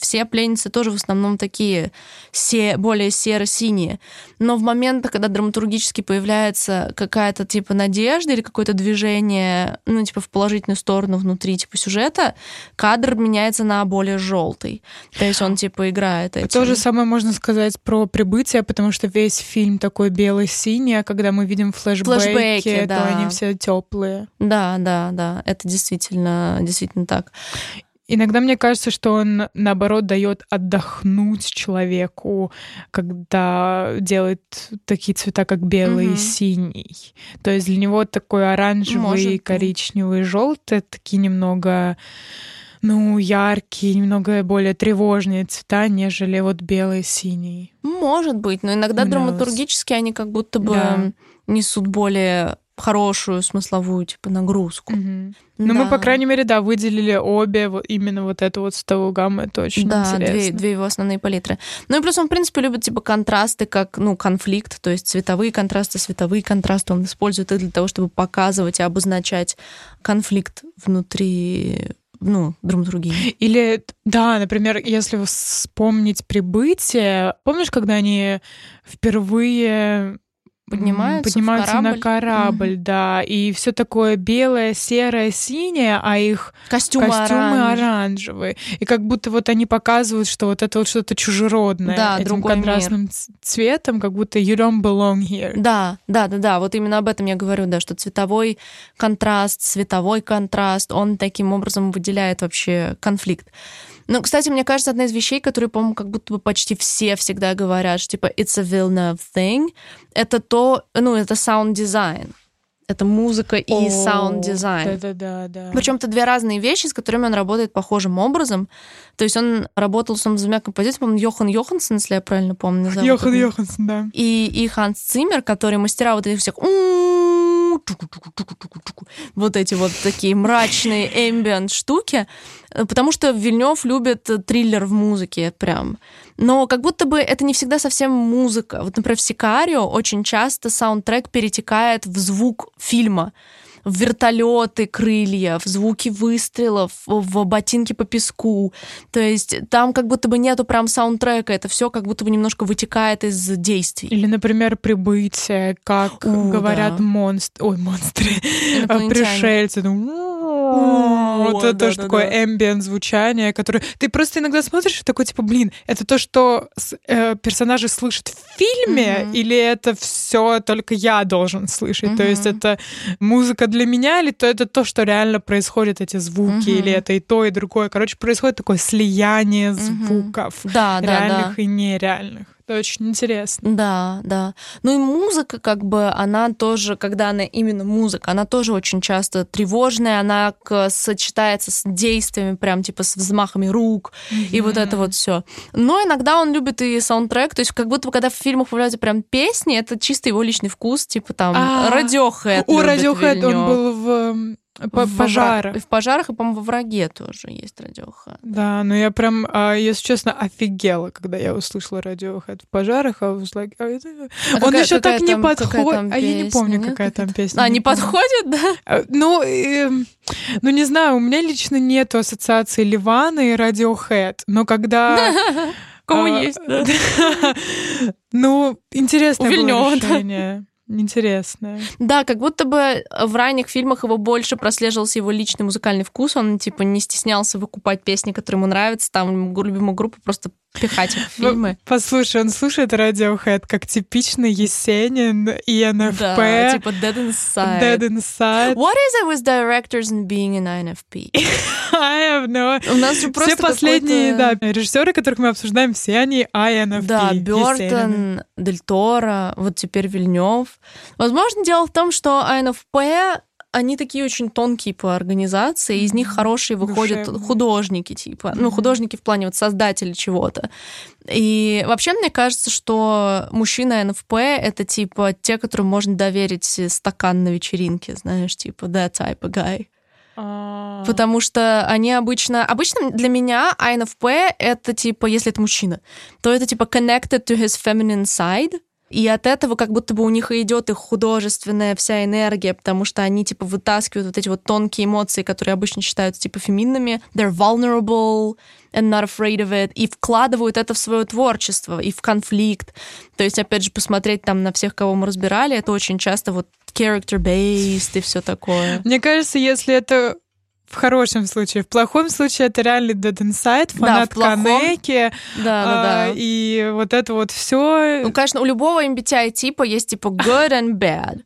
все пленницы тоже в основном такие се, более серо-синие. Но в момент, когда драматургически появляется какая-то какая-то типа надежда или какое-то движение, ну, типа в положительную сторону внутри типа сюжета, кадр меняется на более желтый. То есть он типа играет этим. То же самое можно сказать про прибытие, потому что весь фильм такой белый-синий, а когда мы видим флешбеки, флешбеки да. то они все теплые. Да, да, да, это действительно, действительно так. Иногда мне кажется, что он, наоборот, дает отдохнуть человеку, когда делает такие цвета, как белый угу. и синий. То есть для него такой оранжевый, коричневый, желтый, такие немного ну, яркие, немного более тревожные цвета, нежели вот белый и синий. Может быть, но иногда драматургически они как будто бы да. несут более хорошую смысловую типа нагрузку. Угу. Ну, мы, по крайней мере, да, выделили обе вот именно вот эту вот цветовую гамму, это очень да, интересно. Две, две его основные палитры. Ну и плюс он, в принципе, любит типа контрасты, как, ну, конфликт, то есть цветовые контрасты, световые контрасты. Он использует их для того, чтобы показывать и обозначать конфликт внутри ну, драматургии. Или, да, например, если вспомнить прибытие, помнишь, когда они впервые поднимаются, поднимаются корабль. на корабль, угу. да, и все такое белое, серое, синее, а их костюмы, костюмы оранжевые. И как будто вот они показывают, что вот это вот что-то чужеродное да, этим контрастным мир. цветом, как будто you don't belong here. Да, да, да, да, вот именно об этом я говорю, да, что цветовой контраст, цветовой контраст, он таким образом выделяет вообще конфликт. Ну, кстати, мне кажется, одна из вещей, которые, по-моему, как будто бы почти все всегда говорят, что типа it's a Villeneuve thing, это то, ну, это саунд-дизайн. Это музыка и саунд-дизайн. Да, да, да, да. Причем это две разные вещи, с которыми он работает похожим образом. То есть он работал с двумя композиторами, Йохан Йоханссон, если я правильно помню. Йохан Йоханссон, да. И, и Ханс Циммер, которые мастера вот этих всех вот эти вот такие мрачные ambient штуки, потому что Вильнев любит триллер в музыке прям. Но как будто бы это не всегда совсем музыка. Вот, например, в Сикарио очень часто саундтрек перетекает в звук фильма в вертолеты, крылья, в звуки выстрелов, в ботинки по песку. То есть там как будто бы нету прям саундтрека, это все как будто бы немножко вытекает из действий. Или, например, прибытие, как У, говорят да. монстры, ой, монстры, пришельцы. Ну, вот это тоже такое эмбиент звучание, которое ты просто иногда смотришь и такой типа, блин, это то, что э, персонажи слышат в фильме, или это все только я должен слышать? То есть это музыка для меня, или то это то, что реально происходит, эти звуки, или это и то, и другое. Короче, происходит такое слияние звуков, реальных и нереальных. Это очень интересно. Да, да. Ну и музыка, как бы, она тоже, когда она именно музыка, она тоже очень часто тревожная, она сочетается с действиями, прям типа с взмахами рук mm-hmm. и вот это вот все. Но иногда он любит и саундтрек, то есть как будто когда в фильмах появляются прям песни, это чисто его личный вкус, типа там Radiohead. У Radiohead он был в по в пожарах. В пожарах, и, по-моему, во враге тоже есть радиохэд. Да, но я прям, а, если честно, офигела, когда я услышала радиохэд в пожарах, а was like, а а он еще так не подходит. А я не помню, нет? какая там песня. А, не подходит, да? А, ну, э, ну, не знаю, у меня лично нету ассоциации Ливана и радиохэд, но когда... <laughs> Кому есть, да? <laughs> Ну, интересное было решение интересное. Да, как будто бы в ранних фильмах его больше прослеживался его личный музыкальный вкус. Он, типа, не стеснялся выкупать песни, которые ему нравятся. Там любимую группу просто пихать в фильмы. Послушай, он слушает Radiohead как типичный Есенин и НФП. Да, типа Dead Inside. Dead Inside. What is it with directors and being in INFP? <laughs> I have no... У нас же просто Все последние, да, режиссеры, которых мы обсуждаем, все они INFP. Да, Бёртон, Дель Торо, вот теперь Вильнев. Возможно, дело в том, что INFP они такие очень тонкие по организации, из них хорошие выходят Душевные. художники, типа, mm-hmm. ну, художники в плане вот создатели чего-то. И вообще мне кажется, что мужчина НФП — это, типа, те, которым можно доверить стакан на вечеринке, знаешь, типа, that type of guy. А. Потому что они обычно... Обычно для меня INFP — это, типа, если это мужчина, то это, типа, connected to his feminine side — и от этого как будто бы у них и идет их художественная вся энергия, потому что они типа вытаскивают вот эти вот тонкие эмоции, которые обычно считаются типа феминными. They're vulnerable and not afraid of it. И вкладывают это в свое творчество и в конфликт. То есть, опять же, посмотреть там на всех, кого мы разбирали, это очень часто вот character-based и все такое. Мне кажется, если это в хорошем случае. В плохом случае это реально Dead Inside, фанат да, Канеки. Да, да, а, да. И вот это вот все. Ну, конечно, у любого MBTI типа есть типа good and bad.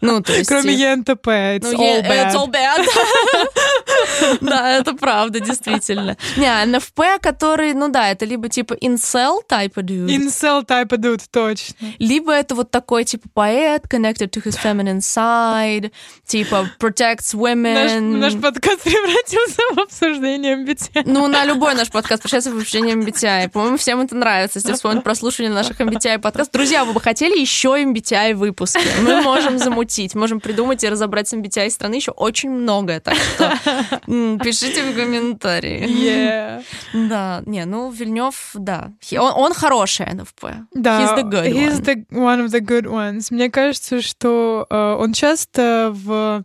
Ну, то есть... Кроме ENTP, it's ну, all bad. It's all bad. <laughs> Да, это правда, действительно. Не, NFP, который, ну да, это либо типа incel type of dude. Incel type of dude, точно. Либо это вот такой типа поэт, connected to his feminine side, типа protects women. Наш подкаст превратился в обсуждение MBTI. Ну, на любой наш подкаст превращается в обсуждение MBTI. По-моему, всем это нравится, если вспомнить прослушивание наших MBTI подкастов. Друзья, вы бы хотели еще MBTI выпуски? Мы можем замутить, можем придумать и разобрать MBTI страны еще очень многое. Так что пишите в комментарии. Yeah. Да, не, ну, Вильнев, да. Он, он хороший НФП. Да, he's the good he's one. the one of the good ones. Мне кажется, что uh, он часто в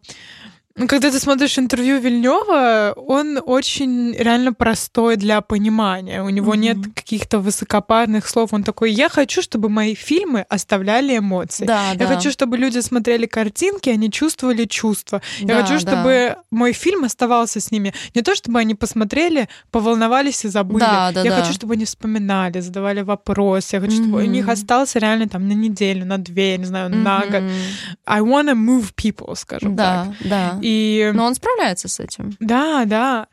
когда ты смотришь интервью Вильнева, он очень реально простой для понимания. У него mm-hmm. нет каких-то высокопарных слов. Он такой: я хочу, чтобы мои фильмы оставляли эмоции. Да, я да. хочу, чтобы люди смотрели картинки, они чувствовали чувства. Да, я хочу, чтобы да. мой фильм оставался с ними. Не то, чтобы они посмотрели, поволновались и забыли. Да, да, я да. хочу, чтобы они вспоминали, задавали вопросы. Я хочу, чтобы mm-hmm. у них остался реально там на неделю, на две, я не знаю, mm-hmm. на год. I wanna move people, скажем да, так. Да. И... Но он справляется с этим. Да, да.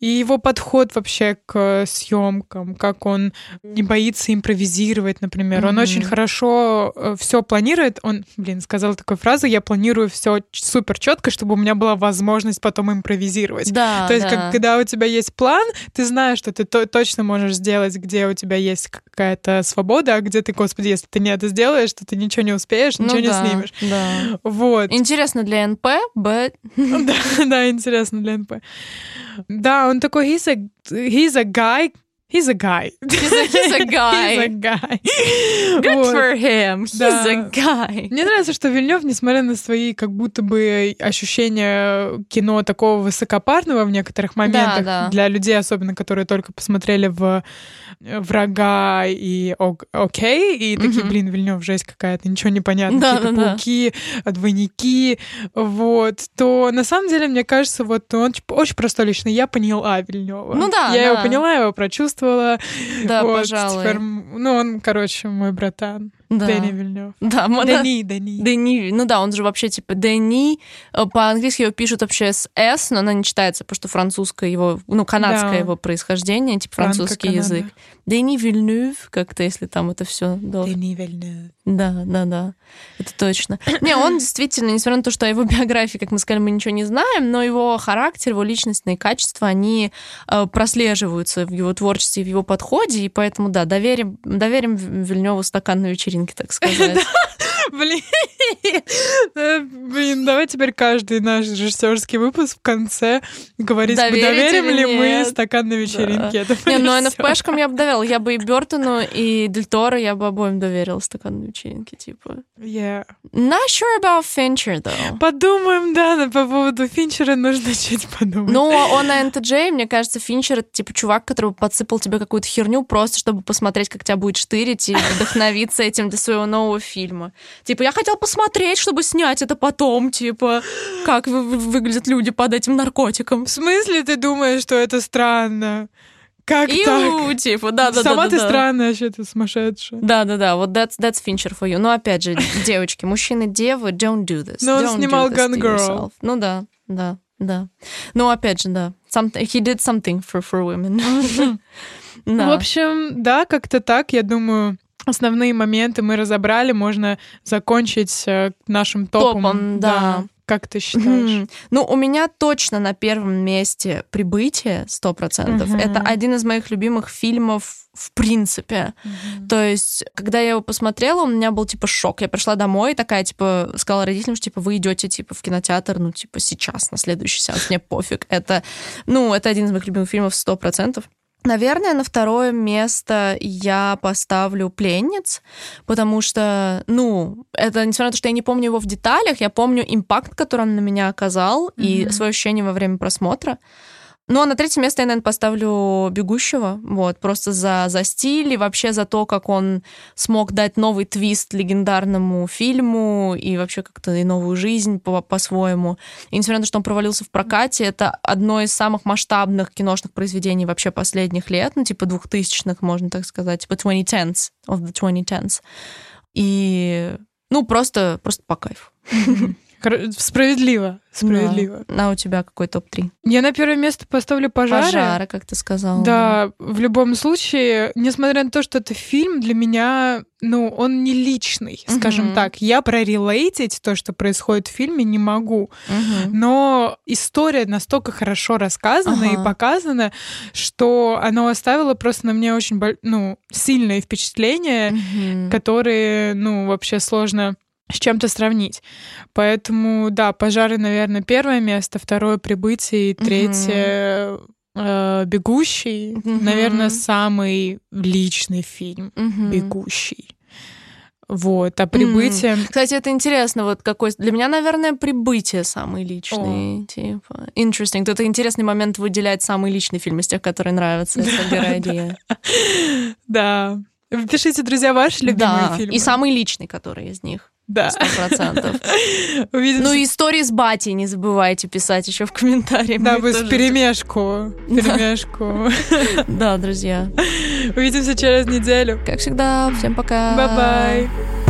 И его подход вообще к съемкам, как он не боится импровизировать, например. Mm-hmm. Он очень хорошо э, все планирует. Он, блин, сказал такую фразу: я планирую все супер четко, чтобы у меня была возможность потом импровизировать. Да, То есть, да. как, когда у тебя есть план, ты знаешь, что ты то- точно можешь сделать, где у тебя есть какая-то свобода, а где ты, господи, если ты не это сделаешь, то ты ничего не успеешь, ничего ну, да, не снимешь. Да. Вот. Интересно для НП, but... <laughs> да, да, интересно для НП. Да, он on to he's a he's a guy He's a guy. He's a, he's a guy. <laughs> He's a guy. Good вот. for him. He's да. a guy. Мне нравится, что Вильнев, несмотря на свои как будто бы ощущения кино такого высокопарного в некоторых моментах, да, да. для людей, особенно которые только посмотрели в врага и окей, и такие, mm-hmm. блин, Вильнев, жесть какая-то, ничего не понятно, да, какие-то да, пауки, да. двойники, вот, то на самом деле, мне кажется, вот он очень простой лично. Я поняла Вильнева. Ну да, Я да. его поняла, я его прочувствовала. Да, вот, пожалуй. Теперь, ну, он, короче, мой братан. Да. Дэнни Вильнев. Да, мы, Дени, да. Дени. Дени, ну да, он же вообще типа Дени. По-английски его пишут вообще с S, но она не читается, потому что французское его, ну, канадское Да. его происхождение, типа французский язык. Дени Вильнюв, как-то, если там это все Дени Вильнев. Да, да, да. Это точно. Не, он действительно, несмотря на то, что о его биографии, как мы сказали, мы ничего не знаем, но его характер, его личностные качества, они э, прослеживаются в его творчестве, в его подходе, и поэтому, да, доверим, доверим Вильневу стакан на вечеринке, так сказать. <laughs> Блин, Э, блин, давай теперь каждый наш режиссерский выпуск в конце говорить, доверим ли мы стакан на вечеринке. Это Не, ну всё. НФПшкам я бы доверила. Я бы и Бертону, и Дель Торо я бы обоим доверила стакан на вечеринке, типа. Yeah. Not sure about Fincher, though. Подумаем, да, по поводу Финчера нужно <laughs> чуть подумать. Ну, он на НТД, мне кажется, Финчер это типа чувак, который подсыпал тебе какую-то херню просто, чтобы посмотреть, как тебя будет штырить и вдохновиться этим для своего нового фильма. Типа, я хотел посмотреть, чтобы снять это потом, типа, как вы- вы- выглядят люди под этим наркотиком. В смысле ты думаешь, что это странно? Как так? Иу, типа, да-да-да. Сама ты странная вообще, ты сумасшедшая. Да, да, да, вот that's, that's Fincher for you. Но опять же, девочки, мужчины, девы, don't do this. Но он Don't снимал to Girl. yourself. Ну да, да, да. Ну опять же, да. Something, he did something for, for women. <laughs> Да. В общем, да, как-то так, я думаю, основные моменты мы разобрали, можно закончить э, нашим топом. Топом, да. Как ты считаешь? Мгм. Ну, у меня точно на первом месте «Прибытие» 100%. Мгм. Это один из моих любимых фильмов в принципе. То есть, когда я его посмотрела, у меня был, типа, шок. Я пришла домой и такая, типа, сказала родителям, что, типа, вы идете, типа, в кинотеатр, ну, типа, сейчас, на следующий сеанс, мне пофиг. Это, ну, это один из моих любимых фильмов 100%. Наверное, на второе место я поставлю «Пленниц», потому что, ну, это, несмотря на то, что я не помню его в деталях, я помню импакт, который он на меня оказал, и Мгм. свое ощущение во время просмотра. Ну, а на третье место я, наверное, поставлю «Бегущего». Вот, просто за, за стиль и вообще за то, как он смог дать новый твист легендарному фильму и вообще как-то и новую жизнь по- по-своему. И несмотря на то, что он провалился в прокате, это одно из самых масштабных киношных произведений вообще последних лет, ну, типа двухтысячных, можно так сказать, типа 2010s, of the 2010s. И, ну, просто, просто по кайфу. Справедливо, справедливо. Да. А у тебя какой топ-3? Я на первое место поставлю пожары. Пожары, как ты сказала. Да, в любом случае, несмотря на то, что это фильм, для меня, ну, он не личный, скажем угу. так. Я прорелейтить то, что происходит в фильме, не могу. Угу. Но история настолько хорошо рассказана ага. и показана, что она оставила просто на мне очень, ну, сильные впечатления, угу. которые, ну, вообще сложно с чем-то сравнить. Поэтому, да, пожары, наверное, первое место, второе прибытие, третье э, бегущий, наверное, самый личный фильм бегущий. Вот, а прибытие... Mm. Кстати, это интересно, вот какой... Для меня, наверное, прибытие самый личный, oh. типа... Interesting. Это интересный момент выделять самый личный фильм из тех, которые нравятся, это Да. Пишите, друзья, ваши любимые фильмы. и самый личный, который из них. Да. Сто процентов. <laughs> Ну и истории с Бати не забывайте писать еще в комментариях. Да, вы в перемешку. Перемешку. Да, друзья. <laughs> Увидимся через неделю. Как всегда, всем пока. Bye-bye.